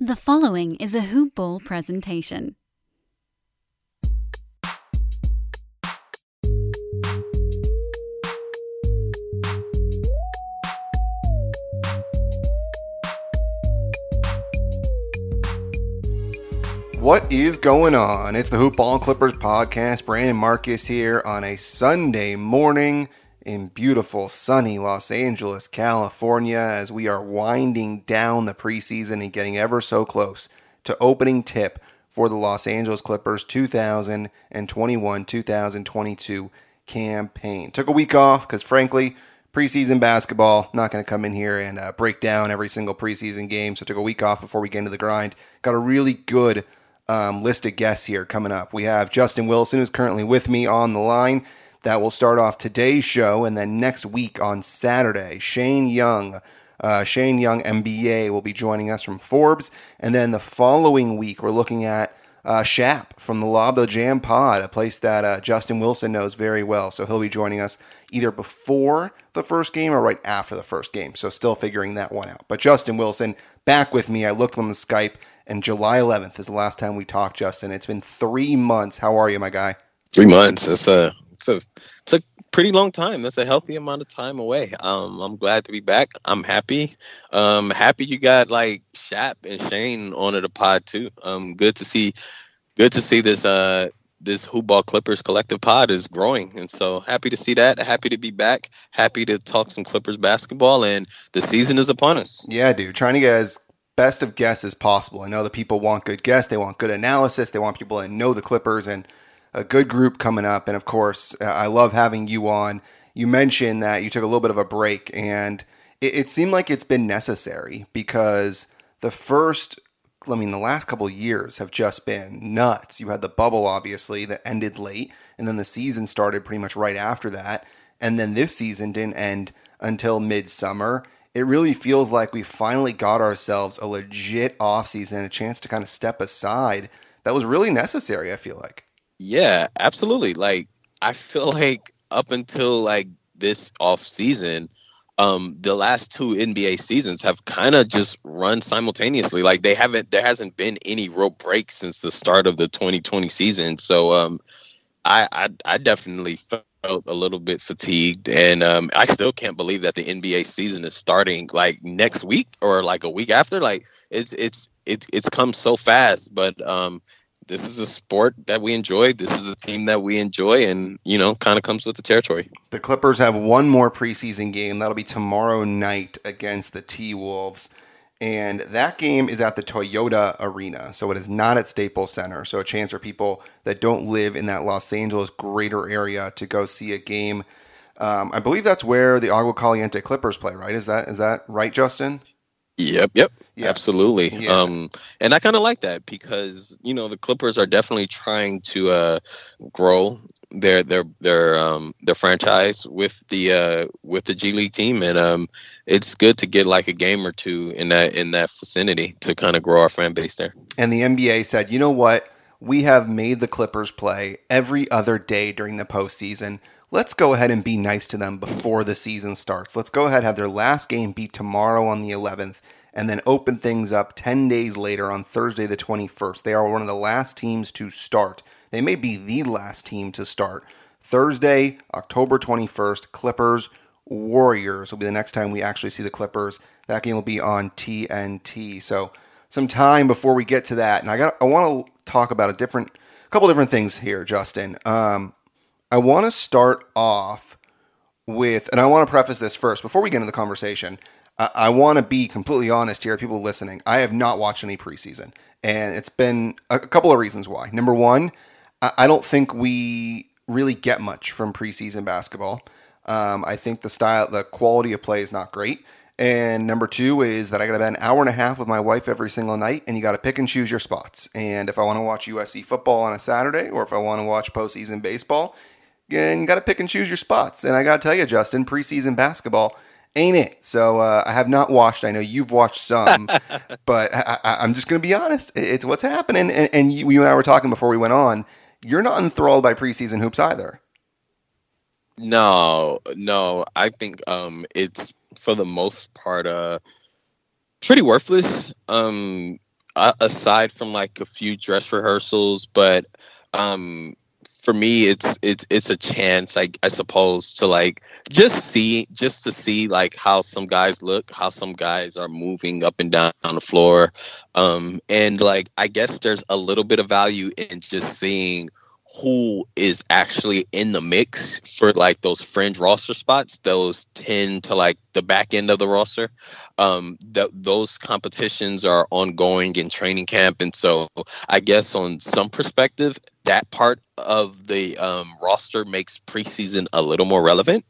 The following is a Hoop Ball presentation. What is going on? It's the Hoop Ball Clippers podcast. Brandon Marcus here on a Sunday morning in beautiful, sunny Los Angeles, California, as we are winding down the preseason and getting ever so close to opening tip for the Los Angeles Clippers 2021 2022 campaign. Took a week off because, frankly, preseason basketball, not going to come in here and uh, break down every single preseason game. So, took a week off before we get into the grind. Got a really good um, list of guests here coming up. We have Justin Wilson, who's currently with me on the line. That will start off today's show, and then next week on Saturday, Shane Young, uh, Shane Young MBA will be joining us from Forbes, and then the following week we're looking at uh, Shap from the Lob the Jam Pod, a place that uh, Justin Wilson knows very well. So he'll be joining us either before the first game or right after the first game. So still figuring that one out. But Justin Wilson back with me. I looked on the Skype, and July 11th is the last time we talked, Justin. It's been three months. How are you, my guy? Three months. That's a it's a it's a pretty long time. That's a healthy amount of time away. Um, I'm glad to be back. I'm happy. Um, happy you got like Shap and Shane on the pod too. Um, good to see. Good to see this. Uh, this Hoop Ball Clippers collective pod is growing, and so happy to see that. Happy to be back. Happy to talk some Clippers basketball, and the season is upon us. Yeah, dude. Trying to get as best of guests as possible. I know the people want good guests. They want good analysis. They want people that know the Clippers and a good group coming up. And of course, uh, I love having you on. You mentioned that you took a little bit of a break, and it, it seemed like it's been necessary because the first, I mean, the last couple years have just been nuts. You had the bubble, obviously, that ended late, and then the season started pretty much right after that. And then this season didn't end until midsummer. It really feels like we finally got ourselves a legit offseason, a chance to kind of step aside. That was really necessary, I feel like. Yeah, absolutely. Like I feel like up until like this off season, um, the last two NBA seasons have kind of just run simultaneously. Like they haven't, there hasn't been any real break since the start of the 2020 season. So, um, I, I, I definitely felt a little bit fatigued, and um, I still can't believe that the NBA season is starting like next week or like a week after. Like it's, it's, it, it's come so fast, but um, this is a sport that we enjoy. This is a team that we enjoy, and you know, kind of comes with the territory. The Clippers have one more preseason game. That'll be tomorrow night against the T Wolves. And that game is at the Toyota Arena. So it is not at Staples Center. So a chance for people that don't live in that Los Angeles greater area to go see a game. Um, I believe that's where the Agua Caliente Clippers play, right? Is that is that right, Justin? Yep, yep, yeah. absolutely. Yeah. Um, and I kind of like that because you know the Clippers are definitely trying to uh, grow their their their um, their franchise with the uh, with the G League team, and um, it's good to get like a game or two in that in that vicinity to kind of grow our fan base there. And the NBA said, you know what, we have made the Clippers play every other day during the postseason let's go ahead and be nice to them before the season starts. Let's go ahead and have their last game be tomorrow on the 11th and then open things up 10 days later on Thursday the 21st. They are one of the last teams to start. They may be the last team to start. Thursday, October 21st, Clippers Warriors will be the next time we actually see the Clippers. That game will be on TNT. So, some time before we get to that, and I got I want to talk about a different a couple different things here, Justin. Um, I want to start off with, and I want to preface this first before we get into the conversation. I, I want to be completely honest here, people listening. I have not watched any preseason, and it's been a, a couple of reasons why. Number one, I, I, don't think we really get much from preseason basketball. Um, I think the style, the quality of play is not great. And number two is that I got to spend an hour and a half with my wife every single night, and you got to pick and choose your spots. And if I want to watch USC football on a Saturday, or if I want to watch postseason baseball, and you got to pick and choose your spots. And I got to tell you, Justin, preseason basketball ain't it. So uh, I have not watched. I know you've watched some, but I, am just going to be honest. It's what's happening. And, and you, you, and I were talking before we went on. You're not enthralled by preseason hoops either. No, no. I think um, it's for the most part uh, pretty worthless. Um, aside from like a few dress rehearsals, but um, for me it's it's it's a chance I, I suppose to like just see just to see like how some guys look how some guys are moving up and down on the floor. Um and like i guess there's a little bit of value in just seeing who is actually in the mix for like those fringe roster spots those tend to like the back end of the roster. Um th- those competitions are ongoing in training camp. And so i guess on some perspective that part of the um, roster makes preseason a little more relevant.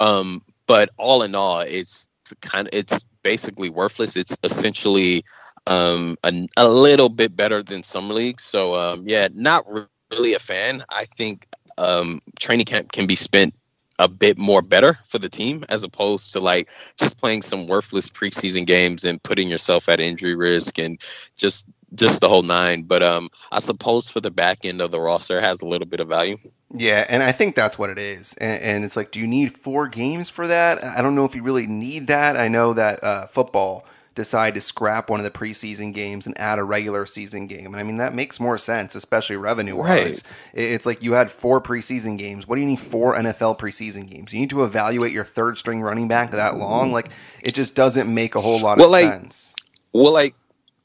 Um but all in all it's kind of it's basically worthless. It's essentially um a, a little bit better than summer league. So um yeah not really a fan. I think um, training camp can be spent a bit more better for the team as opposed to like just playing some worthless preseason games and putting yourself at injury risk and just just the whole nine. But um, I suppose for the back end of the roster has a little bit of value. Yeah, and I think that's what it is. And, and, it's like, do you need four games for that? I don't know if you really need that. I know that uh, football decide to scrap one of the preseason games and add a regular season game. And I mean, that makes more sense, especially revenue wise. Right. It's like you had four preseason games. What do you need four NFL preseason games? You need to evaluate your third string running back that long. Like, it just doesn't make a whole lot well, of like, sense. Well, like,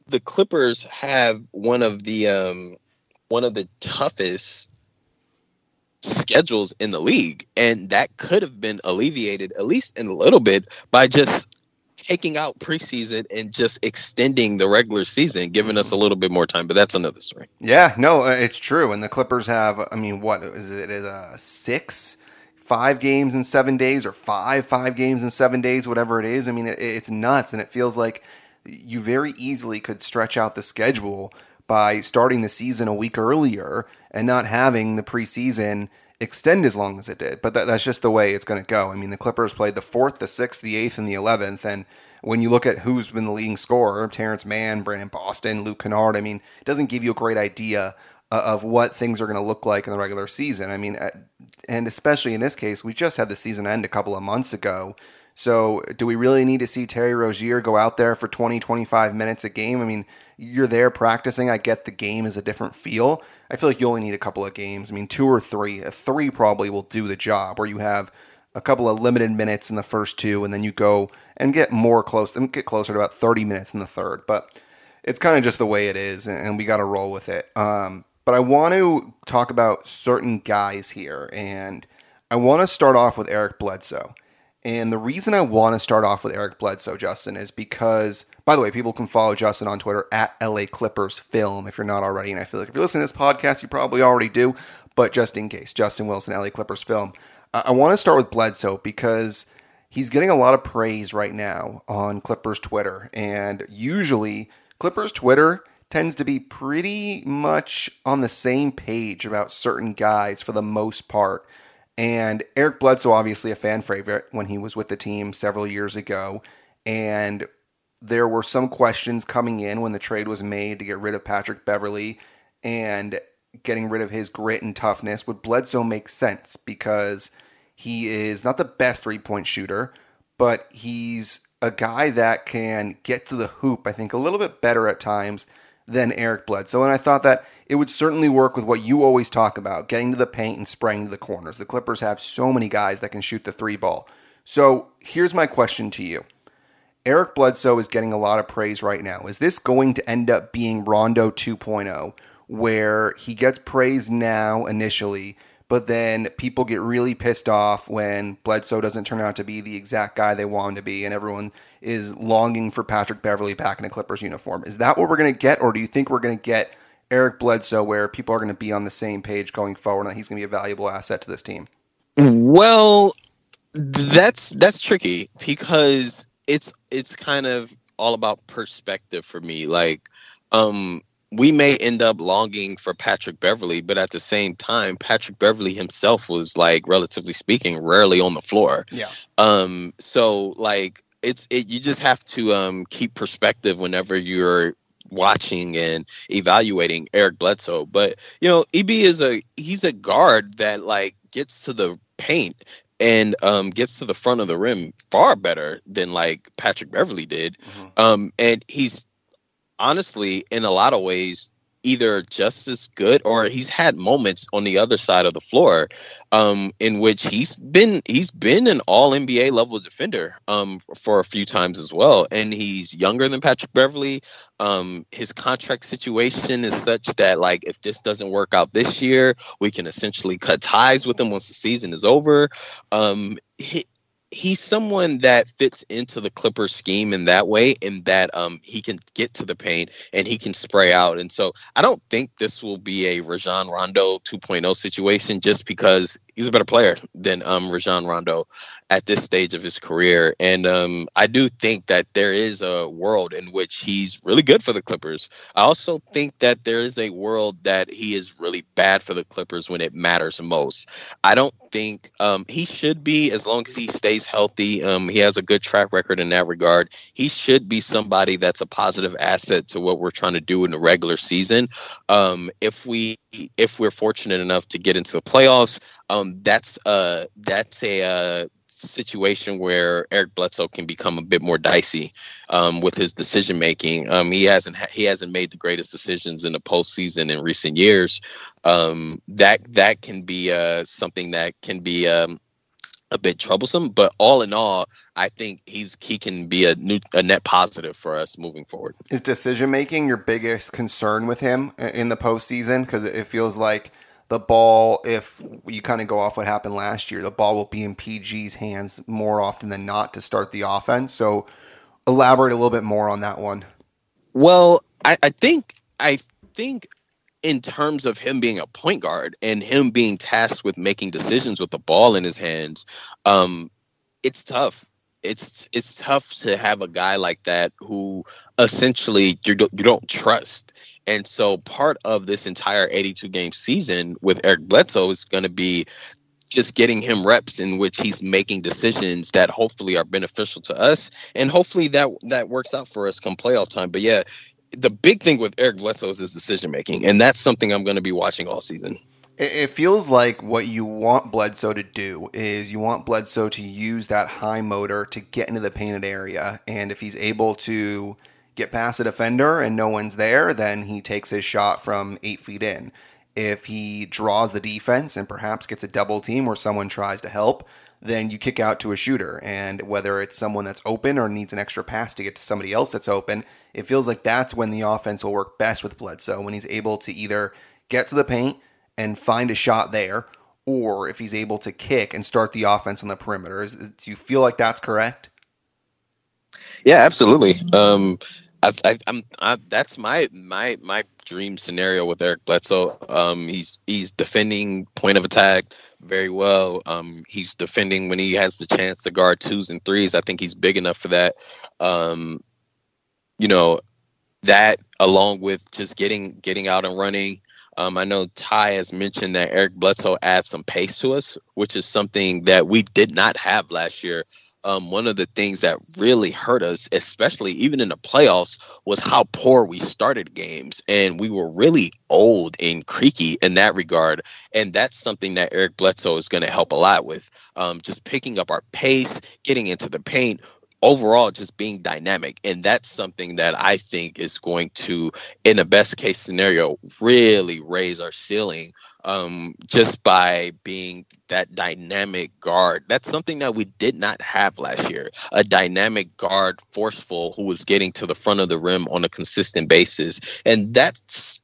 the Clippers have one of the um, one of the toughest schedules in the league, and that could have been alleviated at least in a little bit by just taking out preseason and just extending the regular season, giving us a little bit more time. But that's another story. Yeah, no, uh, it's true. And the Clippers have, I mean, what is it? Is a six, five games in seven days, or five five games in seven days, whatever it is. I mean, it, it's nuts, and it feels like you very easily could stretch out the schedule by starting the season a week earlier and not having the preseason extend as long as it did. But that, that's just the way it's going to go. I mean, the Clippers played the fourth, the sixth, the eighth, and the eleventh. And when you look at who's been the leading scorer, Terance Mann, Brandon Boston, Luke Kennard, I mean, it doesn't give you a great idea of what things are going to look like in the regular season. I mean, and especially in this case, we just had the season end a couple of months ago. So, do we really need to see Terry Rozier go out there for 20, 25 minutes a game? I mean, you're there practicing. I get the game is a different feel, I feel like you only need a couple of games. I mean, two or three. A three probably will do the job, where you have a couple of limited minutes in the first two, and then you go and get more close and get closer to about 30 minutes in the third. But it's kind of just the way it is, and we got to roll with it. Um, but I want to talk about certain guys here, and I want to start off with Eric Bledsoe. And the reason I want to start off with Eric Bledsoe, Justin, is because, by the way, people can follow Justin on Twitter at LA Clippers Film if you're not already. And I feel like if you're listening to this podcast, you probably already do. But just in case, Justin Wilson, LA Clippers Film. I want to start with Bledsoe because he's getting a lot of praise right now on Clippers Twitter. And usually, Clippers Twitter tends to be pretty much on the same page about certain guys for the most part. And Eric Bledsoe, obviously a fan favorite when he was with the team several years ago. And there were some questions coming in when the trade was made to get rid of Patrick Beverley and getting rid of his grit and toughness. Would Bledsoe make sense because he is not the best three point shooter, but he's a guy that can get to the hoop, I think, a little bit better at times than Eric Bledsoe. And I thought that it would certainly work with what you always talk about getting to the paint and spraying to the corners. The Clippers have so many guys that can shoot the three ball. So here's my question to you Eric Bledsoe is getting a lot of praise right now. Is this going to end up being Rondo 2.0, where he gets praise now initially, but then people get really pissed off when Bledsoe doesn't turn out to be the exact guy they want him to be, and everyone is longing for Patrick Beverley back in a Clippers uniform. Is that what we're going to get, or do you think we're going to get Eric Bledsoe where people are going to be on the same page going forward and he's going to be a valuable asset to this team? Well, that's that's tricky because it's it's kind of all about perspective for me. Like, um, we may end up longing for Patrick Beverley, but at the same time, Patrick Beverley himself was like, relatively speaking, rarely on the floor. Yeah. Um. So like, it's it. You just have to um keep perspective whenever you're watching and evaluating Eric Bledsoe. But you know, EB is a he's a guard that like gets to the paint and um, gets to the front of the rim far better than like Patrick Beverley did. Mm-hmm. Um, and he's honestly, in a lot of ways, either just as good or he's had moments on the other side of the floor um, in which he's been he's been an all NBA level defender um, for a few times as well and he's younger than Patrick Beverley. um, his contract situation is such that like if this doesn't work out this year we can essentially cut ties with him once the season is over um, he's someone that fits into the Clippers scheme in that way, in that um he can get to the paint and he can spray out. And so I don't think this will be a Rajon Rondo 2.0 situation just because he's a better player than um Rajon Rondo at this stage of his career. And um I do think that there is a world in which he's really good for the Clippers. I also think that there is a world that he is really bad for the Clippers when it matters most. I don't think um, he should be as long as he stays healthy. Um, he has a good track record in that regard. He should be somebody that's a positive asset to what we're trying to do in the regular season. Um, if we if we're fortunate enough to get into the playoffs, um, that's uh that's a uh, situation where Eric Bledsoe can become a bit more dicey um, with his decision making. Um, he hasn't ha- he hasn't made the greatest decisions in the postseason in recent years. Um, that that can be uh, something that can be um, a bit troublesome. But all in all, I think he's he can be a new a net positive for us moving forward. Is decision making your biggest concern with him in the postseason? Because it feels like the ball, if you kind of go off what happened last year, the ball will be in PG's hands more often than not to start the offense. So elaborate a little bit more on that one. Well, I, I think I think in terms of him being a point guard and him being tasked with making decisions with the ball in his hands, um, it's tough. It's it's tough to have a guy like that who essentially you don't, you don't trust. And so part of this entire 82 game season with Eric Bledsoe is going to be just getting him reps in which he's making decisions that hopefully are beneficial to us and hopefully that that works out for us come playoff time. But yeah, the big thing with Eric Bledsoe is his decision making and that's something I'm going to be watching all season. It feels like what you want Bledsoe to do is you want Bledsoe to use that high motor to get into the painted area and if he's able to get past a defender and no one's there, then he takes his shot from eight feet in. If he draws the defense and perhaps gets a double team where someone tries to help, then you kick out to a shooter. And whether it's someone that's open or needs an extra pass to get to somebody else that's open, it feels like that's when the offense will work best with Bledsoe, when he's able to either get to the paint and find a shot there, or if he's able to kick and start the offense on the perimeter. do you feel like that's correct? Yeah, absolutely. Um, I, am that's my my my dream scenario with Eric Bledsoe. Um, he's he's defending point of attack very well. Um, he's defending when he has the chance to guard twos and threes. I think he's big enough for that. Um, you know, that along with just getting getting out and running. Um, I know Ty has mentioned that Eric Bledsoe adds some pace to us, which is something that we did not have last year um, one of the things that really hurt us, especially even in the playoffs, was how poor we started games. And we were really old and creaky in that regard. And that's something that Eric Bledsoe is going to help a lot with. Um, just picking up our pace, getting into the paint, overall just being dynamic and that's something that i think is going to in a best case scenario really raise our ceiling um, just by being that dynamic guard. That's something that we did not have last year. A dynamic guard, forceful, who was getting to the front of the rim on a consistent basis. And that's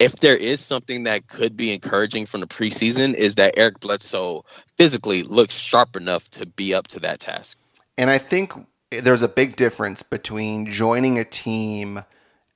if there is something that could be encouraging from the preseason, is that Eric Bledsoe physically looks sharp enough to be up to that task. And I think there's a big difference between joining a team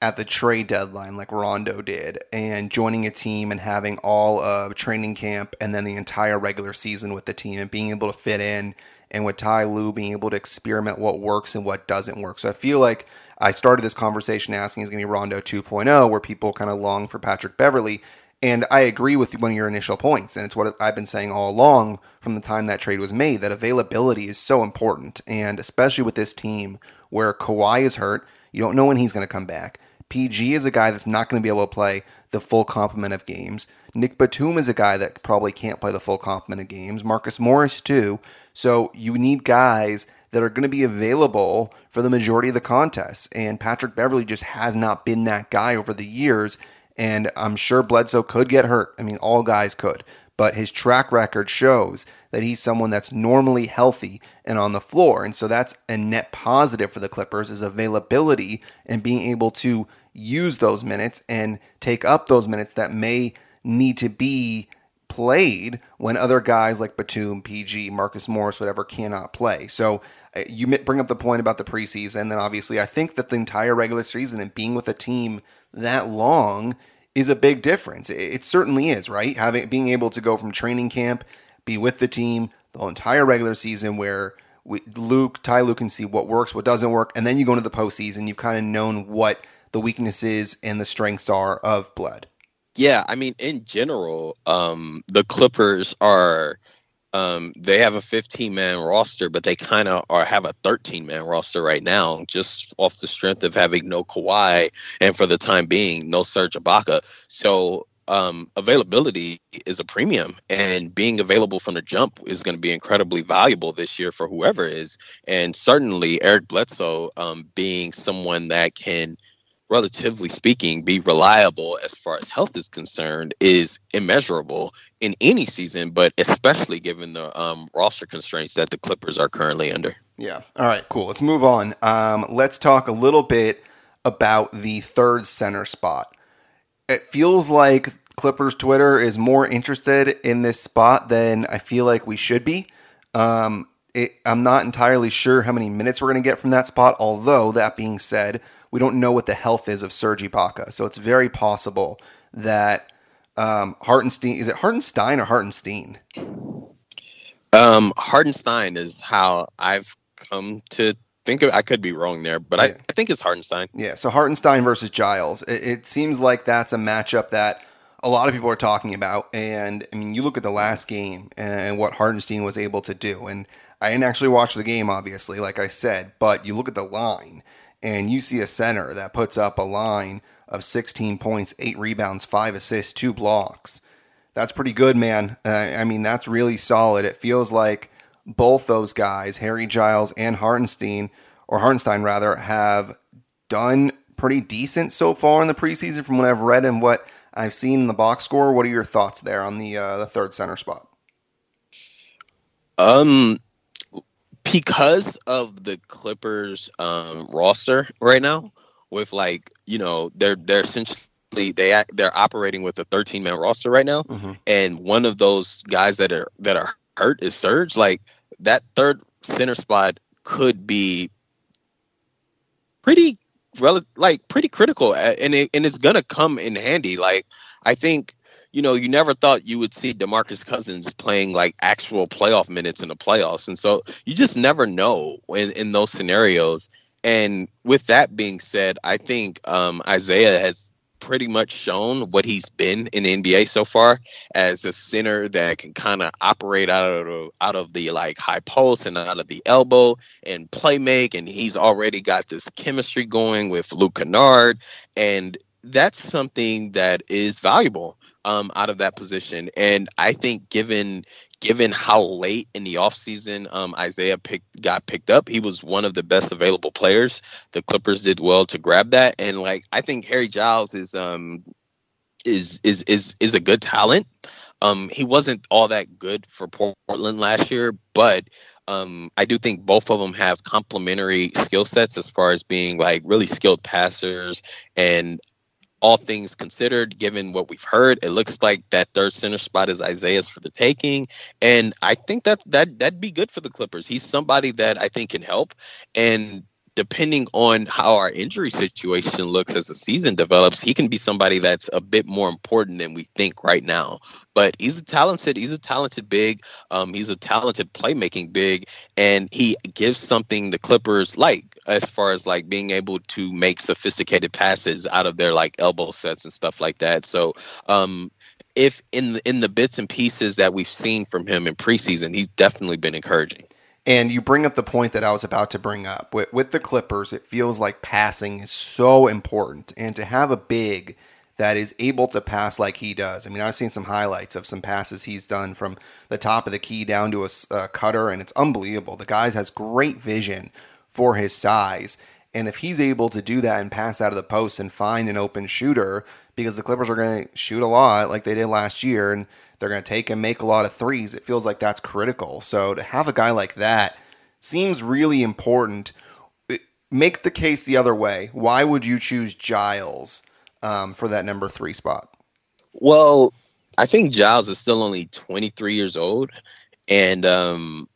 at the trade deadline like Rondo did and joining a team and having all of training camp and then the entire regular season with the team and being able to fit in and with Ty Lue being able to experiment what works and what doesn't work. So I feel like I started this conversation asking is going to be Rondo 2.0 where people kind of long for Patrick Beverley and I agree with one of your initial points and it's what I've been saying all along from the time that trade was made that availability is so important and especially with this team where Kawhi is hurt, you don't know when he's going to come back. PG is a guy that's not going to be able to play the full complement of games. Nick Batum is a guy that probably can't play the full complement of games. Marcus Morris, too. So you need guys that are going to be available for the majority of the contests. And Patrick Beverley just has not been that guy over the years. And I'm sure Bledsoe could get hurt. I mean, all guys could. But his track record shows that he's someone that's normally healthy and on the floor. And so that's a net positive for the Clippers is availability and being able to use those minutes and take up those minutes that may need to be played when other guys like Batum, PG, Marcus Morris, whatever, cannot play. So uh, you bring up the point about the preseason. Then obviously, I think that the entire regular season and being with a team that long is a big difference. It certainly is, right? Having being able to go from training camp, be with the team the entire regular season, where we, Lue, Ty Lue can see what works, what doesn't work, and then you go into the postseason. You've kind of known what the weaknesses and the strengths are of Blood. Yeah, I mean, in general, um, the Clippers are um, they have a 15 man roster, but they kind of are have a 13 man roster right now, just off the strength of having no Kawhi and for the time being no Serge Ibaka. So um, availability is a premium, and being available from the jump is going to be incredibly valuable this year for whoever is. And certainly Eric Bledsoe um, being someone that can relatively speaking, be reliable as far as health is concerned is immeasurable in any season, but especially given the um, roster constraints that the Clippers are currently under. Yeah. All right, cool. Let's move on. Um, let's talk a little bit about the third center spot. It feels like Clippers Twitter is more interested in this spot than I feel like we should be. Um, it, I'm not entirely sure how many minutes we're going to get from that spot, although, that being said, we don't know what the health is of Serge Ibaka. So it's very possible that um, Hartenstein is it Hartenstein or Hartenstein? Um, Hartenstein is how I've come to think of. I could be wrong there, but yeah. I, I, think it's Hartenstein. Yeah. So Hartenstein versus Giles. It, it seems like that's a matchup that a lot of people are talking about. And I mean, you look at the last game and what Hartenstein was able to do. And I didn't actually watch the game, obviously, like I said, but you look at the line and you see a center that puts up a line of 16 points, eight rebounds, five assists, two blocks. That's pretty good, man. Uh, I mean, that's really solid. It feels like both those guys, Harry Giles and Hartenstein, or Hartenstein rather, have done pretty decent so far in the preseason from what I've read and what I've seen in the box score. What are your thoughts there on the uh, the third center spot? Um, because of the Clippers um, roster right now, with like you know they're they're essentially they act, they're operating with a 13 man roster right now, mm-hmm. and one of those guys that are that are hurt is Serge. Like that third center spot could be pretty rel- like pretty critical, and it, and it's gonna come in handy. Like I think you know, you never thought you would see DeMarcus Cousins playing like actual playoff minutes in the playoffs. And so you just never know in, in those scenarios. And with that being said, I think um, Isaiah has pretty much shown what he's been in the NBA so far as a center that can kind of operate out of out of the like high post and out of the elbow and play make and he's already got this chemistry going with Luke Kennard and that's something that is valuable um, out of that position. And I think given given how late in the offseason um, Isaiah picked, got picked up, he was one of the best available players. The Clippers did well to grab that. And like I think Harry Giles is um is is is is a good talent. Um, he wasn't all that good for Portland last year, but um, I do think both of them have complementary skill sets as far as being like really skilled passers and all things considered, given what we've heard, it looks like that third center spot is Isaiah's for the taking, and I think that that that'd be good for the Clippers. He's somebody that I think can help, and depending on how our injury situation looks as the season develops, he can be somebody that's a bit more important than we think right now. But he's a talented, he's a talented big. Um, he's a talented playmaking big, and he gives something the Clippers like as far as like being able to make sophisticated passes out of their like elbow sets and stuff like that. So um, if in the, in the bits and pieces that we've seen from him in preseason, he's definitely been encouraging. And you bring up the point that I was about to bring up. With, with the Clippers, it feels like passing is so important. And to have a big that is able to pass like he does. I mean, I've seen some highlights of some passes he's done from the top of the key down to a cutter, and it's unbelievable. The guy has great vision for his size. And if he's able to do that and pass out of the post and find an open shooter, because the Clippers are going to shoot a lot like they did last year, and they're going to take and make a lot of threes, it feels like that's critical. So to have a guy like that seems really important. Make the case the other way. Why would you choose Giles um, for that number three spot? Well, I think Giles is still only 23 years old, and um,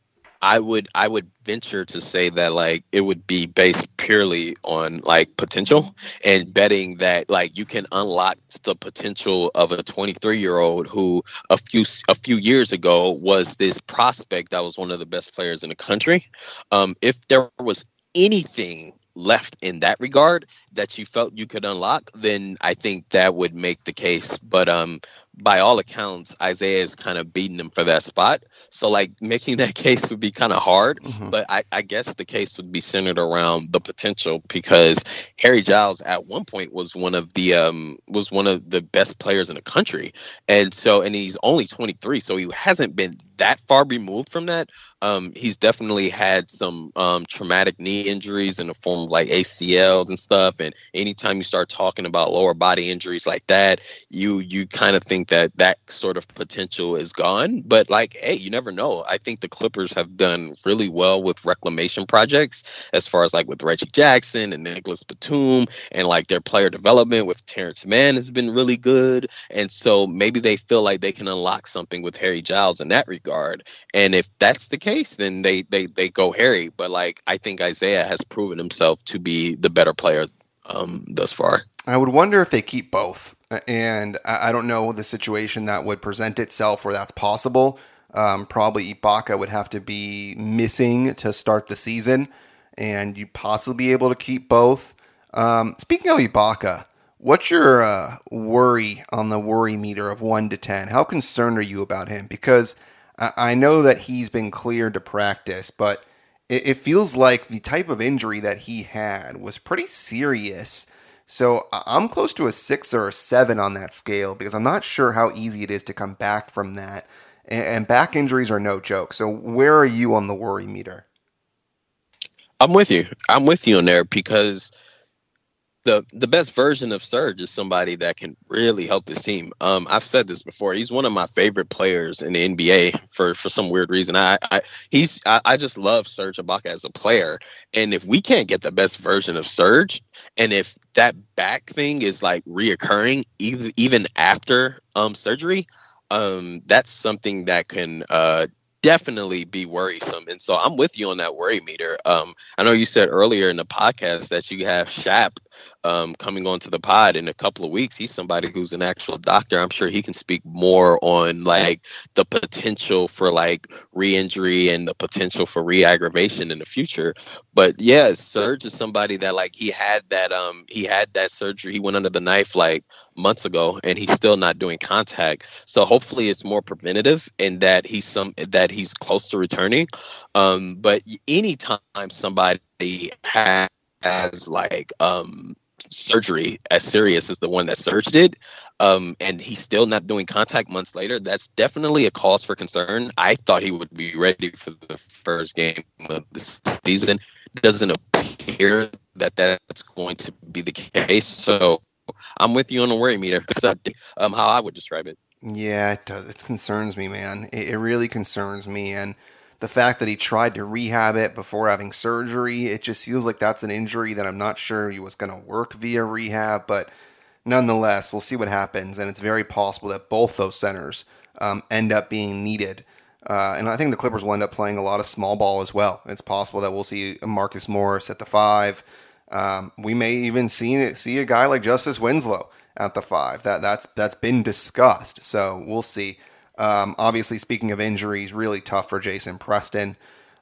I would I would venture to say that like it would be based purely on like potential and betting that like you can unlock the potential of a 23 year old who a few a few years ago was this prospect that was one of the best players in the country. Um, if there was anything left in that regard that you felt you could unlock, then I think that would make the case. But um, by all accounts, Isaiah is kind of beating him for that spot. So like making that case would be kind of hard. Mm-hmm. But I, I, guess the case would be centered around the potential because Harry Giles at one point was one of the um was one of the best players in the country. And so and he's only 23, so he hasn't been that far removed from that. Um, he's definitely had some um, traumatic knee injuries in the form of like ACLs and stuff. And anytime you start talking about lower body injuries like that, you you kind of think that that sort of potential is gone. But like, hey, you never know. I think the Clippers have done really well with reclamation projects, as far as like with Reggie Jackson and Nicolas Batum, and like their player development with Terance Mann has been really good. And so maybe they feel like they can unlock something with Harry Giles in that regard. And if that's the case, then they they they go Harry. But like, I think Isaiah has proven himself to be the better player um, thus far. I would wonder if they keep both and I don't know the situation that would present itself where that's possible. Um, probably Ibaka would have to be missing to start the season, and you'd possibly be able to keep both. Um, speaking of Ibaka, what's your uh, worry on the worry meter of 1 to 10? How concerned are you about him? Because I know that he's been cleared to practice, but it feels like the type of injury that he had was pretty serious so I'm close to a six or a seven on that scale because I'm not sure how easy it is to come back from that. And back injuries are no joke. So where are you on the worry meter? I'm with you. I'm with you on there because the the best version of Serge is somebody that can really help this team. Um, I've said this before. He's one of my favorite players in the NBA for for some weird reason. I, I he's I, I just love Serge Ibaka as a player. And if we can't get the best version of Serge, and if that back thing is like reoccurring even even after um surgery, um, that's something that can uh definitely be worrisome. And so I'm with you on that worry meter. Um, I know you said earlier in the podcast that you have Shap um, coming onto the pod in a couple of weeks. He's somebody who's an actual doctor. I'm sure he can speak more on like the potential for like re-injury and the potential for re-aggravation in the future. But yeah, Serge is somebody that like he had that um he had that surgery. He went under the knife like months ago, and he's still not doing contact. So hopefully it's more preventative and that he's some that he's close to returning. Um, but anytime somebody has like um surgery as serious as the one that Serge did, um, and he's still not doing contact months later, that's definitely a cause for concern. I thought he would be ready for the first game of the season. Doesn't appear that that's going to be the case. So I'm with you on the worry meter. um, how I would describe it. Yeah, it does. It concerns me, man. It, it really concerns me, and the fact that he tried to rehab it before having surgery, it just feels like that's an injury that I'm not sure he was going to work via rehab, but nonetheless, we'll see what happens. And it's very possible that both those centers um, end up being needed. Uh, and I think the Clippers will end up playing a lot of small ball as well. It's possible that we'll see Marcus Morris at the five. Um, we may even see see a guy like Justice Winslow at the five. That that's that's been discussed. So we'll see. Um, obviously, speaking of injuries, really tough for Jason Preston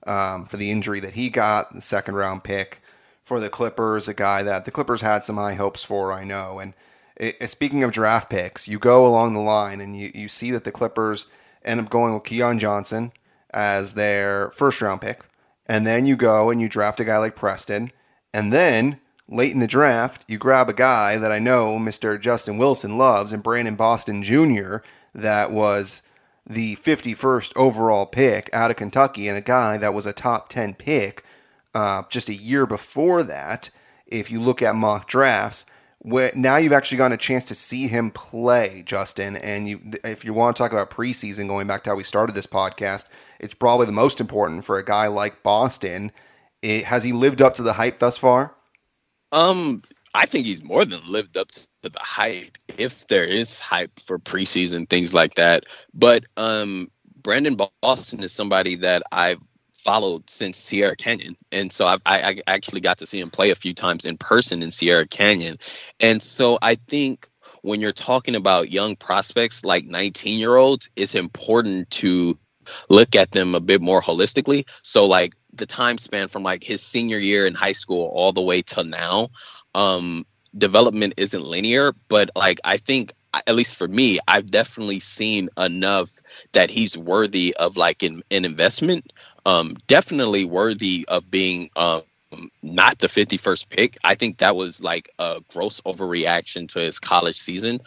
um, for the injury that he got, the second round pick for the Clippers, a guy that the Clippers had some high hopes for, I know. And it, speaking of draft picks, you go along the line and you, you see that the Clippers end up going with Keon Johnson as their first round pick. And then you go and you draft a guy like Preston. And then late in the draft, you grab a guy that I know Mr. Justin Wilson loves and Brandon Boston Jr., that was the 51st overall pick out of Kentucky, and a guy that was a top 10 pick uh, just a year before that. If you look at mock drafts, where now you've actually gotten a chance to see him play, Justin. And you, if you want to talk about preseason, going back to how we started this podcast, it's probably the most important for a guy like Boston. It, has he lived up to the hype thus far? Um, I think he's more than lived up to the hype, if there is hype for preseason things like that. But um, Brandon Boston is somebody that I've followed since Sierra Canyon, and so I, I actually got to see him play a few times in person in Sierra Canyon, and so I think when you're talking about young prospects like 19 year olds, it's important to look at them a bit more holistically. So like the time span from like his senior year in high school all the way till now, um, development isn't linear, but like I think at least for me, I've definitely seen enough that he's worthy of like an, an investment. Um, definitely worthy of being um, not the 51st pick. I think that was like a gross overreaction to his college season.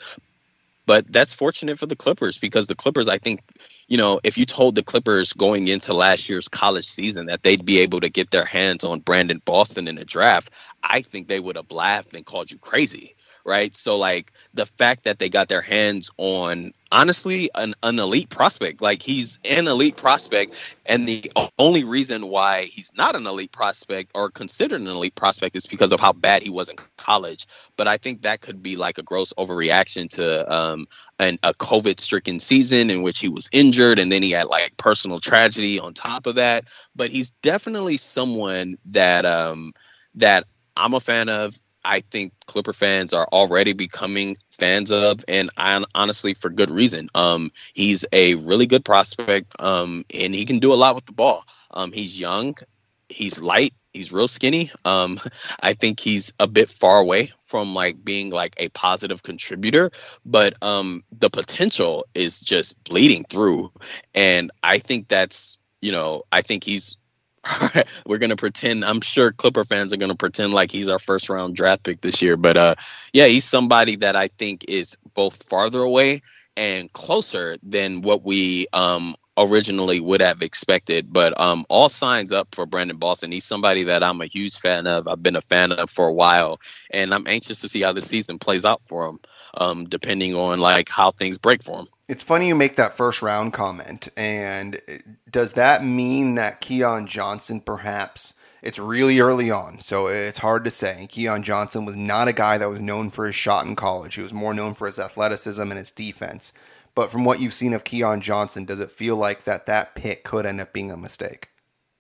But that's fortunate for the Clippers because the Clippers, I think, you know, if you told the Clippers going into last year's college season that they'd be able to get their hands on Brandon Boston in the draft, I think they would have laughed and called you crazy right? So like the fact that they got their hands on honestly an, an elite prospect, like he's an elite prospect, and the only reason why he's not an elite prospect or considered an elite prospect is because of how bad he was in college. But I think that could be like a gross overreaction to um, an, a COVID-stricken season in which he was injured, and then he had like personal tragedy on top of that. But he's definitely someone that um, that I'm a fan of. I think Clipper fans are already becoming fans of, and I, honestly, for good reason. Um, he's a really good prospect, um, and he can do a lot with the ball. Um, he's young, he's light, he's real skinny. Um, I think he's a bit far away from like being like a positive contributor, but um, the potential is just bleeding through, and I think that's you know I think he's we're gonna pretend. I'm sure Clipper fans are gonna pretend like he's our first round draft pick this year. But uh, yeah, he's somebody that I think is both farther away and closer than what we um originally would have expected. But um, all signs up for Brandon Boston. He's somebody that I'm a huge fan of. I've been a fan of for a while, and I'm anxious to see how the season plays out for him. Um, depending on like how things break for him. It's funny you make that first round comment, and does that mean that Keon Johnson perhaps? It's really early on, so it's hard to say. Keon Johnson was not a guy that was known for his shot in college. He was more known for his athleticism and his defense. But from what you've seen of Keon Johnson, does it feel like that that pick could end up being a mistake?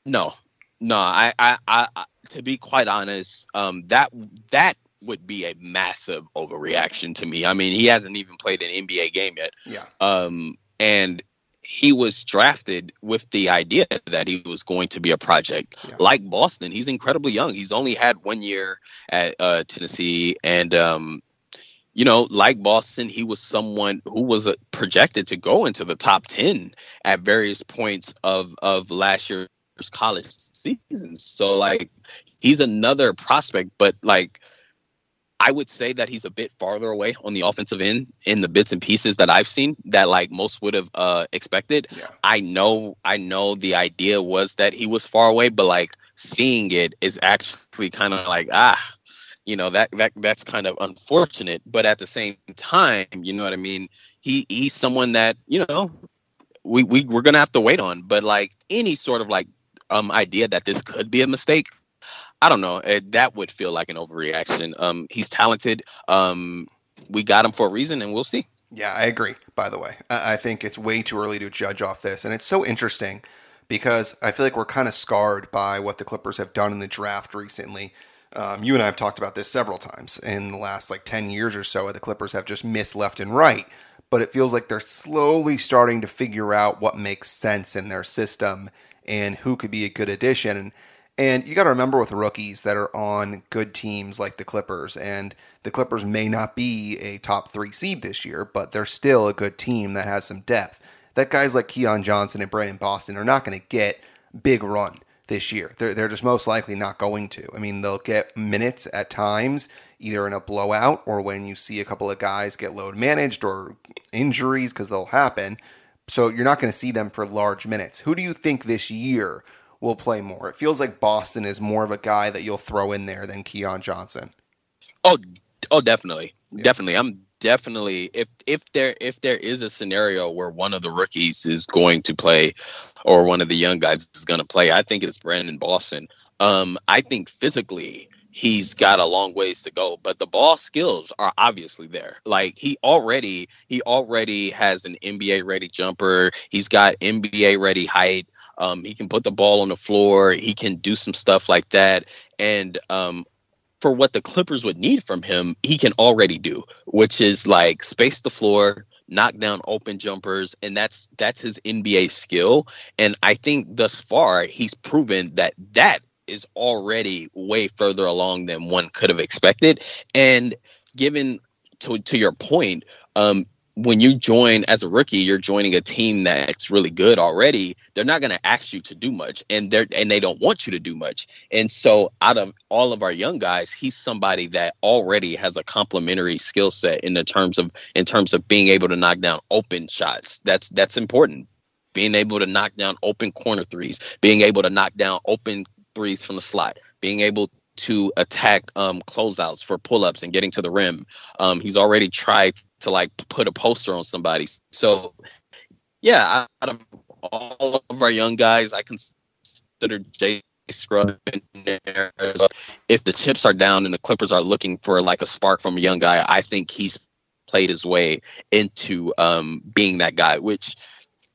No, no. I, I, I to be quite honest, um, that that would be a massive overreaction to me. I mean, he hasn't even played an NBA game yet. Yeah. Um, and he was drafted with the idea that he was going to be a project yeah. like Boston. He's incredibly young. He's only had one year at uh, Tennessee, and um, you know, like Boston, he was someone who was uh, projected to go into the top ten at various points of of last year's college season. So, like, he's another prospect, but like I would say that he's a bit farther away on the offensive end in the bits and pieces that I've seen that like most would have uh, expected. Yeah. I know, I know the idea was that he was far away, but like seeing it is actually kind of like ah, you know that that that's kind of unfortunate. But at the same time, you know what I mean. He he's someone that you know we we we're gonna have to wait on. But like any sort of like um idea that this could be a mistake, I don't know. It, that would feel like an overreaction. Um, he's talented. Um, we got him for a reason, and we'll see. Yeah, I agree. By the way, I, I think it's way too early to judge off this, and it's so interesting because I feel like we're kind of scarred by what the Clippers have done in the draft recently. Um, you and I have talked about this several times in the last like 10 years or so. The Clippers have just missed left and right, but it feels like they're slowly starting to figure out what makes sense in their system and who could be a good addition. And and you got to remember with rookies that are on good teams like the Clippers, and the Clippers may not be a top three seed this year, but they're still a good team that has some depth. That guys like Keon Johnson and Brandon Boston are not going to get big run this year. They're, they're just most likely not going to. I mean, they'll get minutes at times, either in a blowout or when you see a couple of guys get load managed or injuries, because they'll happen. So you're not going to see them for large minutes. Who do you think this year will play more? It feels like Boston is more of a guy that you'll throw in there than Keon Johnson. Oh, oh, definitely, yeah. definitely. I'm definitely if if there if there is a scenario where one of the rookies is going to play or one of the young guys is going to play, I think it's Brandon Boston. Um, I think physically he's got a long ways to go but the ball skills are obviously there like he already he already has an nba ready jumper he's got nba ready height um, he can put the ball on the floor. He can do some stuff like that. And um, for what the clippers would need from him he can already do which is like space the floor knock down open jumpers and that's that's his nba skill. And i think thus far he's proven that that is already way further along than one could have expected. And given to to your point, um, when you join as a rookie, you're joining a team that's really good already. They're not going to ask you to do much, and they're and they don't want you to do much. And so, out of all of our young guys, he's somebody that already has a complementary skill set in the terms of in terms of being able to knock down open shots. That's that's important. Being able to knock down open corner threes, being able to knock down open threes from the slot, being able to attack um, closeouts for pull-ups and getting to the rim. Um, he's already tried to like put a poster on somebody. So, yeah, out of all of our young guys, I consider Jay Scrubb in there. If the chips are down and the Clippers are looking for like a spark from a young guy, I think he's played his way into um, being that guy, which –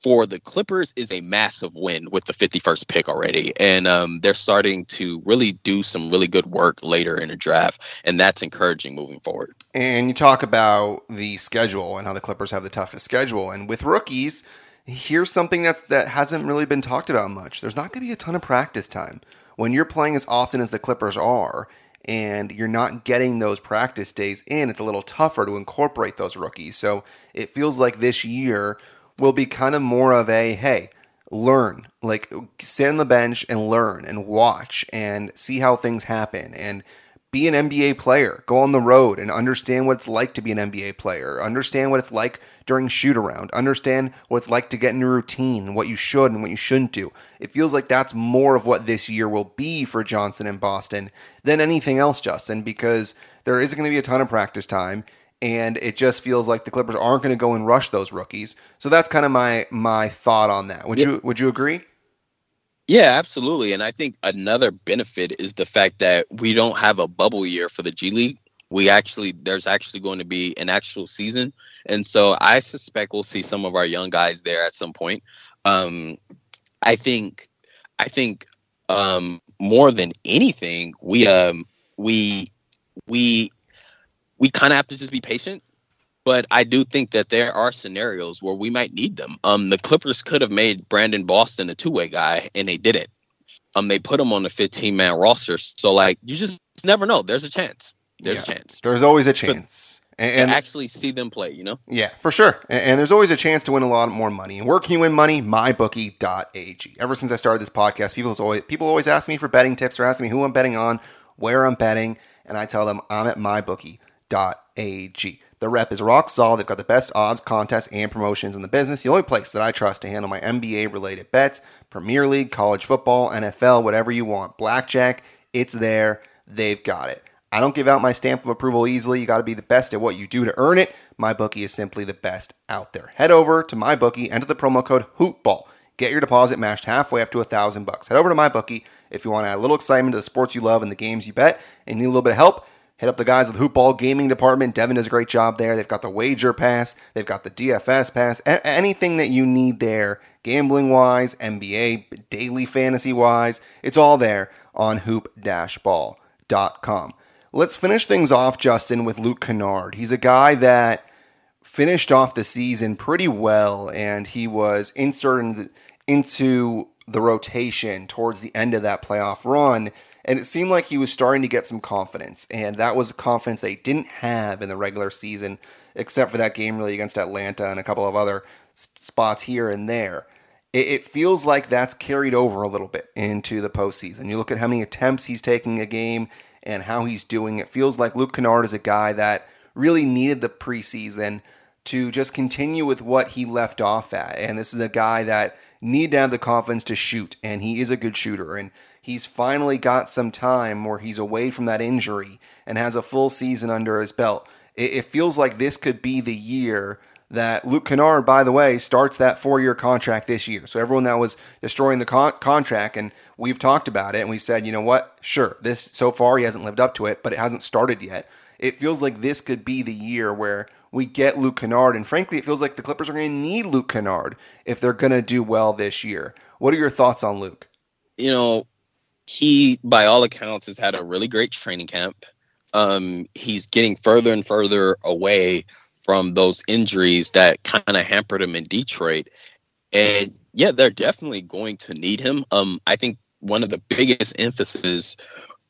for the Clippers is a massive win with the 51st pick already. And um, they're starting to really do some really good work later in the draft. And that's encouraging moving forward. And you talk about the schedule and how the Clippers have the toughest schedule. And with rookies, here's something that, that hasn't really been talked about much. There's not going to be a ton of practice time. When you're playing as often as the Clippers are, and you're not getting those practice days in, it's a little tougher to incorporate those rookies. So it feels like this year will be kind of more of a hey, learn, like sit on the bench and learn and watch and see how things happen and be an NBA player. Go on the road and understand what it's like to be an NBA player. Understand what it's like during shoot around. Understand what it's like to get in a routine, what you should and what you shouldn't do. It feels like that's more of what this year will be for Johnson in Boston than anything else, Justin, because there is going to be a ton of practice time and it just feels like the Clippers aren't going to go and rush those rookies. So that's kind of my my thought on that. Would yeah. you would you agree? Yeah, absolutely. And I think another benefit is the fact that we don't have a bubble year for the G League. We actually there's actually going to be an actual season, and so I suspect we'll see some of our young guys there at some point. Um, I think I think um, more than anything, we um, we we we kind of have to just be patient. But I do think that there are scenarios where we might need them. Um, the Clippers could have made Brandon Boston a two way guy, and they didn't. Um, they put him on the 15 man roster. So like, you just never know. There's a chance. There's yeah, a chance. There's always a chance. And, and, actually see them play, you know? Yeah, for sure. And, and, there's always a chance to win a lot more money. And where can you win money? MyBookie.ag. Ever since I started this podcast, people always people always ask me for betting tips or ask me who I'm betting on, where I'm betting, and I tell them I'm at MyBookie betonline.ag. The rep is rock solid. They've got the best odds, contests, and promotions in the business. The only place that I trust to handle my NBA related bets, Premier League, college football, NFL, whatever you want. Blackjack, it's there. They've got it. I don't give out my stamp of approval easily. You got to be the best at what you do to earn it. My bookie is simply the best out there. Head over to MyBookie, enter the promo code HOOPBALL. Get your deposit matched halfway up to a thousand bucks. Head over to my bookie if you want to add a little excitement to the sports you love and the games you bet and need a little bit of help Hit up the guys at the Hoopball Gaming Department. Devin does a great job there. They've got the Wager Pass, they've got the DFS Pass, a- anything that you need there, gambling wise, NBA, daily fantasy wise, it's all there on hoop-ball.com. Let's finish things off, Justin, with Luke Kennard. He's a guy that finished off the season pretty well, and he was inserted into the rotation towards the end of that playoff run. And it seemed like he was starting to get some confidence. And that was a confidence they didn't have in the regular season, except for that game really against Atlanta and a couple of other spots here and there. it, it feels like that's carried over a little bit into the postseason. You look at how many attempts he's taking a game and how he's doing. It feels like Luke Kennard is a guy that really needed the preseason to just continue with what he left off at. And this is a guy that needed to have the confidence to shoot, and he is a good shooter. And he's finally got some time where he's away from that injury and has a full season under his belt. It, it feels like this could be the year that Luke Kennard, by the way, starts that four year contract this year. So everyone that was destroying the con- contract, and we've talked about it, and we said, you know what? Sure, this so far he hasn't lived up to it, but it hasn't started yet. It feels like this could be the year where we get Luke Kennard, and frankly, it feels like the Clippers are going to need Luke Kennard if they're going to do well this year. What are your thoughts on Luke? You know, he, by all accounts, has had a really great training camp. Um, he's getting further and further away from those injuries that kind of hampered him in Detroit. And yeah, they're definitely going to need him. Um, I think one of the biggest emphasis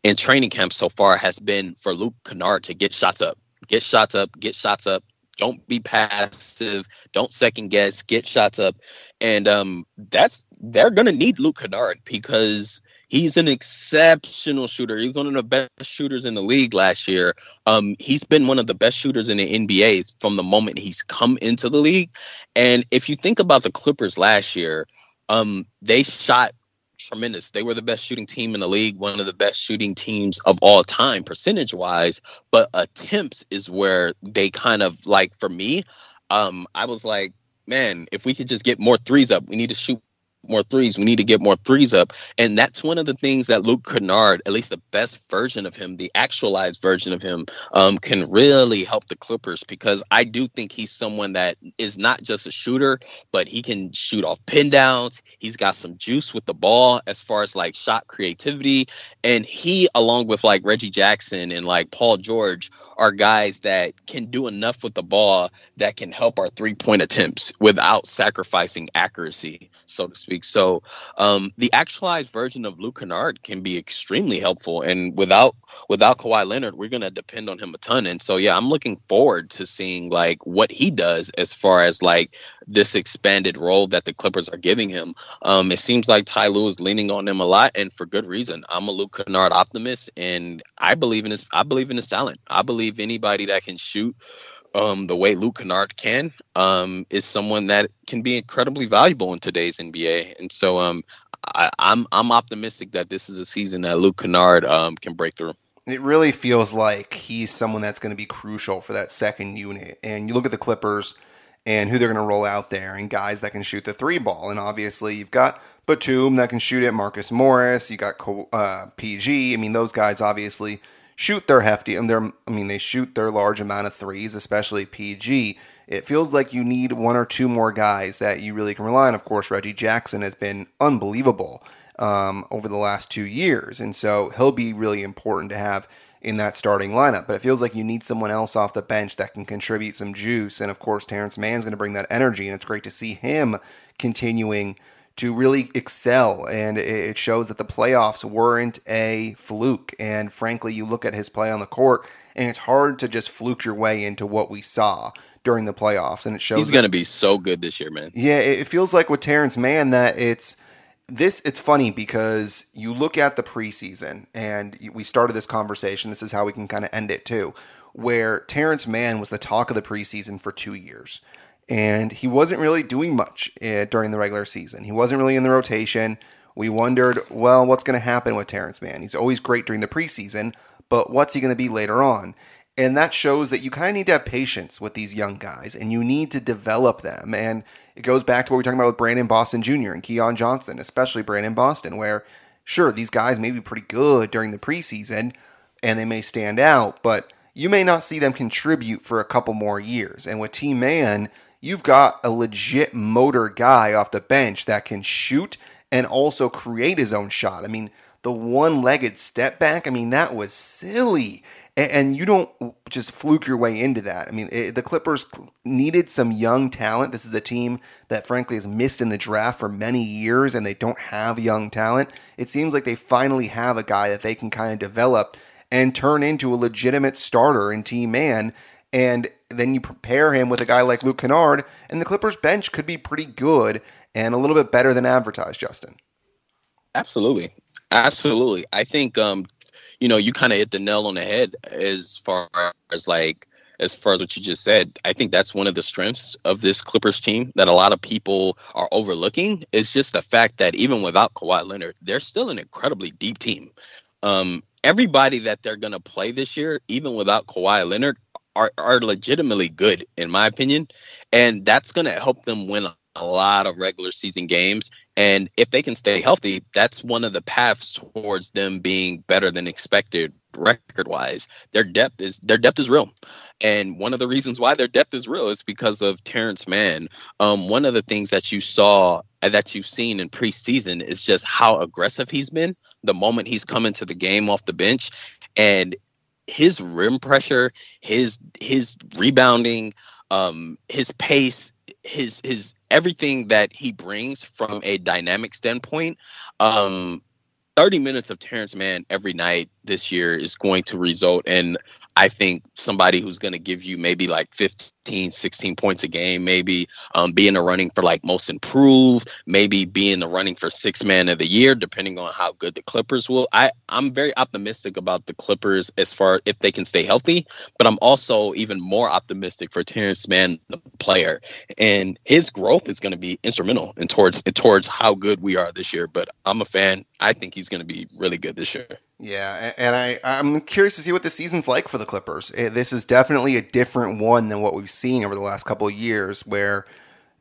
in training camp so far has been for Luke Kennard to get shots up, get shots up, get shots up. Don't be passive. Don't second guess. Get shots up, and um, that's they're gonna need Luke Kennard because He's an exceptional shooter. He's one of the best shooters in the league last year. Um, he's been one of the best shooters in the NBA from the moment he's come into the league. And if you think about the Clippers last year, um, they shot tremendous. They were the best shooting team in the league, one of the best shooting teams of all time, percentage wise. But attempts is where they kind of like for me. Um, I was like, man, if we could just get more threes up, we need to shoot more threes. We need to get more threes up. And that's one of the things that Luke Kennard, at least the best version of him, the actualized version of him, um, can really help the Clippers because I do think he's someone that is not just a shooter, but he can shoot off pin downs. He's got some juice with the ball as far as like shot creativity. And he, along with like Reggie Jackson and like Paul George, are guys that can do enough with the ball that can help our three point attempts without sacrificing accuracy, so to speak. So um, the actualized version of Luke Kennard can be extremely helpful, and without without Kawhi Leonard, we're gonna depend on him a ton. And so yeah, I'm looking forward to seeing like what he does as far as like this expanded role that the Clippers are giving him. Um, it seems like Ty Lue is leaning on him a lot, and for good reason. I'm a Luke Kennard optimist, and I believe in his I believe in his talent. I believe anybody that can shoot um, the way Luke Kennard can um, is someone that can be incredibly valuable in today's NBA. And so um, I, am I'm, I'm optimistic that this is a season that Luke Kennard um, can break through. It really feels like he's someone that's going to be crucial for that second unit. And you look at the Clippers and who they're going to roll out there, and guys that can shoot the three ball. And obviously, you've got Batum that can shoot it, Marcus Morris, you got uh, PG. I mean, those guys obviously shoot their hefty. And they're, I mean, they shoot their large amount of threes, especially PG. It feels like you need one or two more guys that you really can rely on. Of course, Reggie Jackson has been unbelievable um, over the last two years, and so he'll be really important to have in that starting lineup. But it feels like you need someone else off the bench that can contribute some juice. And of course, Terance Mann's going to bring that energy, and it's great to see him continuing to really excel. And it shows that the playoffs weren't a fluke. And frankly, you look at his play on the court, and it's hard to just fluke your way into what we saw during the playoffs. And it shows he's going to be so good this year, man. Yeah, it feels like with Terance Mann that it's this it's funny because you look at the preseason and we started this conversation this is how we can kind of end it too where Terance Mann was the talk of the preseason for 2 years and he wasn't really doing much uh, during the regular season. He wasn't really in the rotation. We wondered, well, what's going to happen with Terance Mann? He's always great during the preseason, but what's he going to be later on? And that shows that you kind of need to have patience with these young guys and you need to develop them. And it goes back to what we are talking about with Brandon Boston Jr. and Keon Johnson, especially Brandon Boston, where sure, these guys may be pretty good during the preseason and they may stand out, but you may not see them contribute for a couple more years. And with T Man, you've got a legit motor guy off the bench that can shoot and also create his own shot. I mean, the one legged step back, I mean, that was silly. And, you don't just fluke your way into that. I mean, it, the Clippers needed some young talent. This is a team that, frankly, has missed in the draft for many years and they don't have young talent. It seems like they finally have a guy that they can kind of develop and turn into a legitimate starter in Team Man And then you prepare him with a guy like Luke Kennard, and the Clippers bench could be pretty good and a little bit better than advertised, Justin. Absolutely. Absolutely. I think um, you know, you kind of hit the nail on the head as far as like as far as what you just said. I think that's one of the strengths of this Clippers team that a lot of people are overlooking. Is just the fact that even without Kawhi Leonard, they're still an incredibly deep team. Um, everybody that they're going to play this year, even without Kawhi Leonard, are, are legitimately good, in my opinion. And that's going to help them win a lot of regular season games. And if they can stay healthy, that's one of the paths towards them being better than expected record wise. Their depth is their depth is real. And one of the reasons why their depth is real is because of Terance Mann. Um, one of the things that you saw uh, that you've seen in preseason is just how aggressive he's been the moment he's come into the game off the bench. And his rim pressure, his his rebounding, um, his pace, his his everything that he brings from a dynamic standpoint. Um, 30 minutes of Terance Mann every night this year is going to result in I think somebody who's going to give you maybe like 15, 16 points a game, maybe um, be in the running for like most improved, maybe be in the running for six man of the year, depending on how good the Clippers will. I, I'm very optimistic about the Clippers as far if they can stay healthy, but I'm also even more optimistic for Terance Mann, the player, and his growth is going to be instrumental in towards in towards how good we are this year. But I'm a fan. I think he's going to be really good this year. Yeah, and I I'm curious to see what the season's like for the Clippers. Eh, this is definitely a different one than what we've seen over the last couple of years, where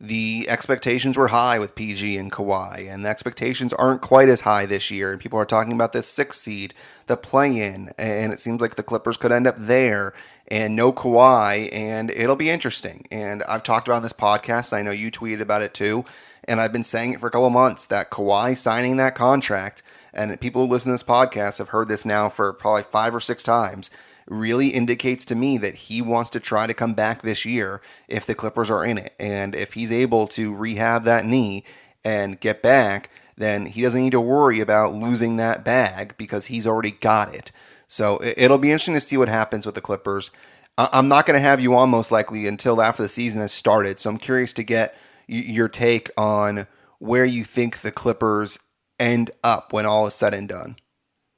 the expectations were high with PG and Kawhi, and the expectations aren't quite as high this year. And people are talking about this six seed, the play-in, and it seems like the Clippers could end up there. And no Kawhi, and it'll be interesting. And I've talked about this podcast. I know you tweeted about it too, and I've been saying it for a couple months that Kawhi signing that contract and people who listen to this podcast have heard this now for probably five or six times, really indicates to me that he wants to try to come back this year if the Clippers are in it. And if he's able to rehab that knee and get back, then he doesn't need to worry about losing that bag because he's already got it. So it'll be interesting to see what happens with the Clippers. I'm not going to have you on most likely until after the season has started. So I'm curious to get your take on where you think the Clippers end up when all is said and done?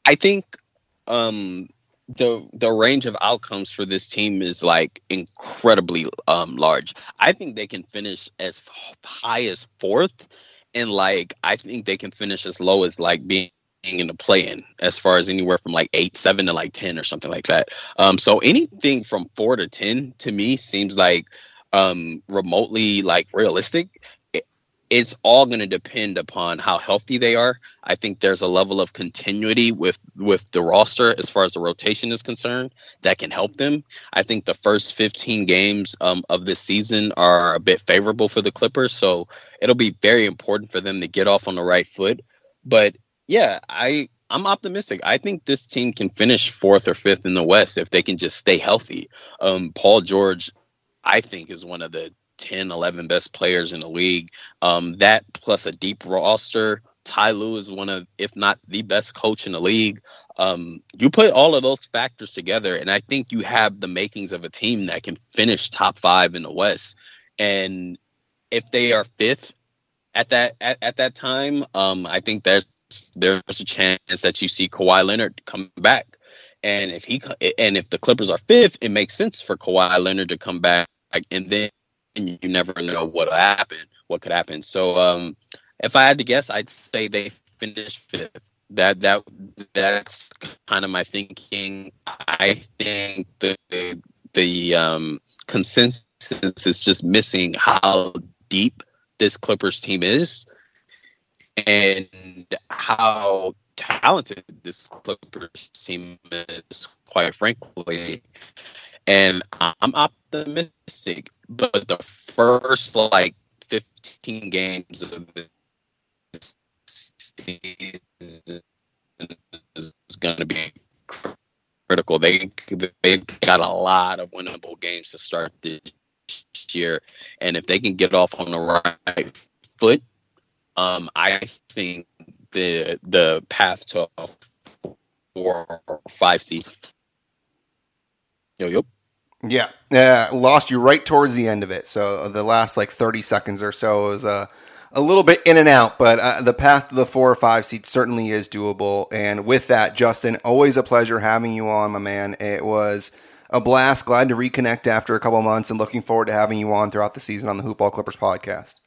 I think um, the the range of outcomes for this team is like incredibly um, large. I think they can finish as high as fourth, and like I think they can finish as low as like being in the play-in as far as anywhere from like eight, seven to like ten or something like that. Um, so anything from four to ten to me seems like um remotely like realistic it's all going to depend upon how healthy they are. I think there's a level of continuity with with the roster as far as the rotation is concerned that can help them. I think the first 15 games um, of this season are a bit favorable for the Clippers, so it'll be very important for them to get off on the right foot. But yeah, I I'm optimistic. I think this team can finish fourth or fifth in the West if they can just stay healthy. Um, Paul George, I think, is one of the 10, 11 best players in the league. Um, that plus a deep roster. Ty Lue is one of, if not the best coach in the league. Um, you put all of those factors together, and I think you have the makings of a team that can finish top five in the West. And if they are fifth at that at, at that time, um, I think there's there's a chance that you see Kawhi Leonard come back. And if he and if the Clippers are fifth, it makes sense for Kawhi Leonard to come back. And then you never know what'll happen, what could happen. So um, if I had to guess, I'd say they finished fifth. That that that's kind of my thinking. I think the the um, consensus is just missing how deep this Clippers team is and how talented this Clippers team is, quite frankly. And I'm optimistic but the first like 15 games of the season is going to be critical. They they've got a lot of winnable games to start this year, and if they can get off on the right foot, um, I think the the path to four or five seasons. Yo, yep. Yeah, yeah, lost you right towards the end of it. So the last like 30 seconds or so was uh, a little bit in and out, but uh, the path to the four or five seat certainly is doable. And with that, Justin, always a pleasure having you on, my man. It was a blast. Glad to reconnect after a couple months and looking forward to having you on throughout the season on the Hoopball Clippers podcast.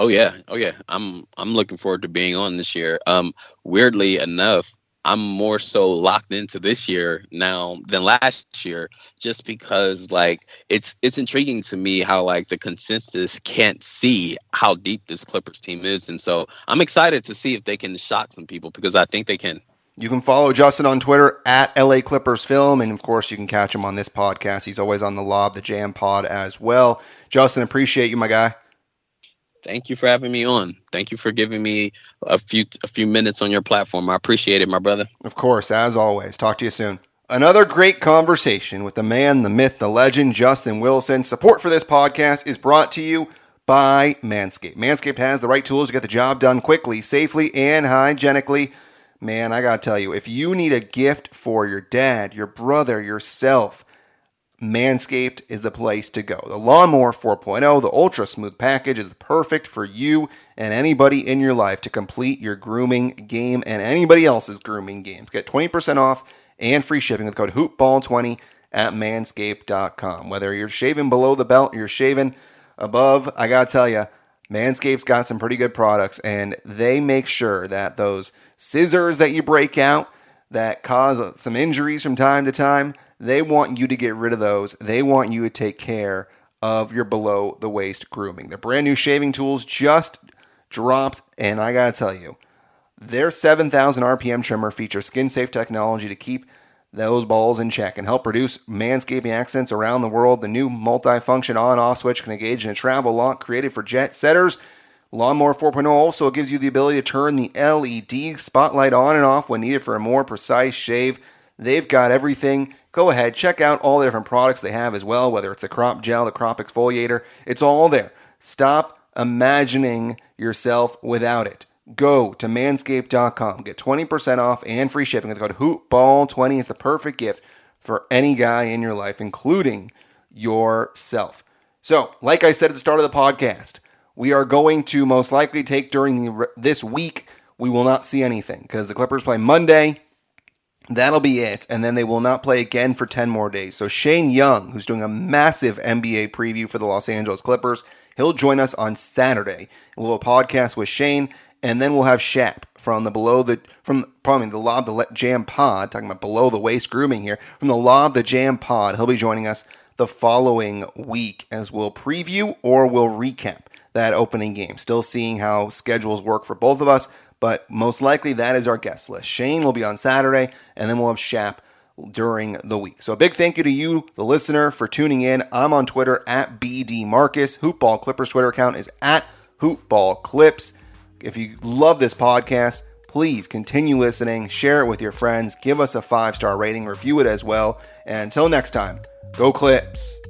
Oh yeah, oh yeah. I'm I'm looking forward to being on this year. Um, weirdly enough, I'm more so locked into this year now than last year, just because like it's it's intriguing to me how like the consensus can't see how deep this Clippers team is, and so I'm excited to see if they can shock some people because I think they can. You can follow Justin on Twitter at LA Clippers Film, and of course, you can catch him on this podcast. He's always on the Lob, the Jam Pod as well. Justin, appreciate you, my guy. Thank you for having me on. Thank you for giving me a few a few minutes on your platform. I appreciate it, my brother. Of course, as always. Talk to you soon. Another great conversation with the man, the myth, the legend, Justin Wilson. Support for this podcast is brought to you by Manscaped. Manscaped has the right tools to get the job done quickly, safely, and hygienically. Man, I gotta tell you, if you need a gift for your dad, your brother, yourself, Manscaped is the place to go. The Lawnmower 4.0, the Ultra Smooth package is perfect for you and anybody in your life to complete your grooming game and anybody else's grooming games. Get 20% off and free shipping with code HoopBall20 at manscaped.com. Whether you're shaving below the belt or you're shaving above, I gotta tell you, Manscaped's got some pretty good products and they make sure that those scissors that you break out that cause some injuries from time to time, they want you to get rid of those. They want you to take care of your below the waist grooming. The brand new shaving tools just dropped, and I gotta tell you, their 7,000 RPM trimmer features skin safe technology to keep those balls in check and help reduce manscaping accidents around the world. The new multi-function on-off switch can engage in a travel lock created for jet setters. Lawnmower 4.0 also gives you the ability to turn the LED spotlight on and off when needed for a more precise shave. They've got everything. Go ahead, check out all the different products they have as well, whether it's the crop gel, the crop exfoliator. It's all there. Stop imagining yourself without it. Go to manscaped.com. Get 20% off and free shipping with the code HoopBall20. It's the perfect gift for any guy in your life, including yourself. So, like I said at the start of the podcast, we are going to most likely take during the, this week. We will not see anything because the Clippers play Monday. That'll be it. And then they will not play again for 10 more days. So Shane Young, who's doing a massive NBA preview for the Los Angeles Clippers, he'll join us on Saturday. We'll have a podcast with Shane, and then we'll have Shap from the below the from probably the Lob the Jam Pod, talking about below the waist grooming here, from the Lob the Jam Pod. He'll be joining us the following week as we'll preview or we'll recap that opening game. Still seeing how schedules work for both of us, but most likely that is our guest list. Shane will be on Saturday, and then we'll have Shap during the week. So a big thank you to you, the listener, for tuning in. I'm on Twitter at BD Marcus. Hoopball Clippers Twitter account is at Hoopball Clips. If you love this podcast, please continue listening, share it with your friends, give us a five star rating, review it as well. And until next time, go Clips.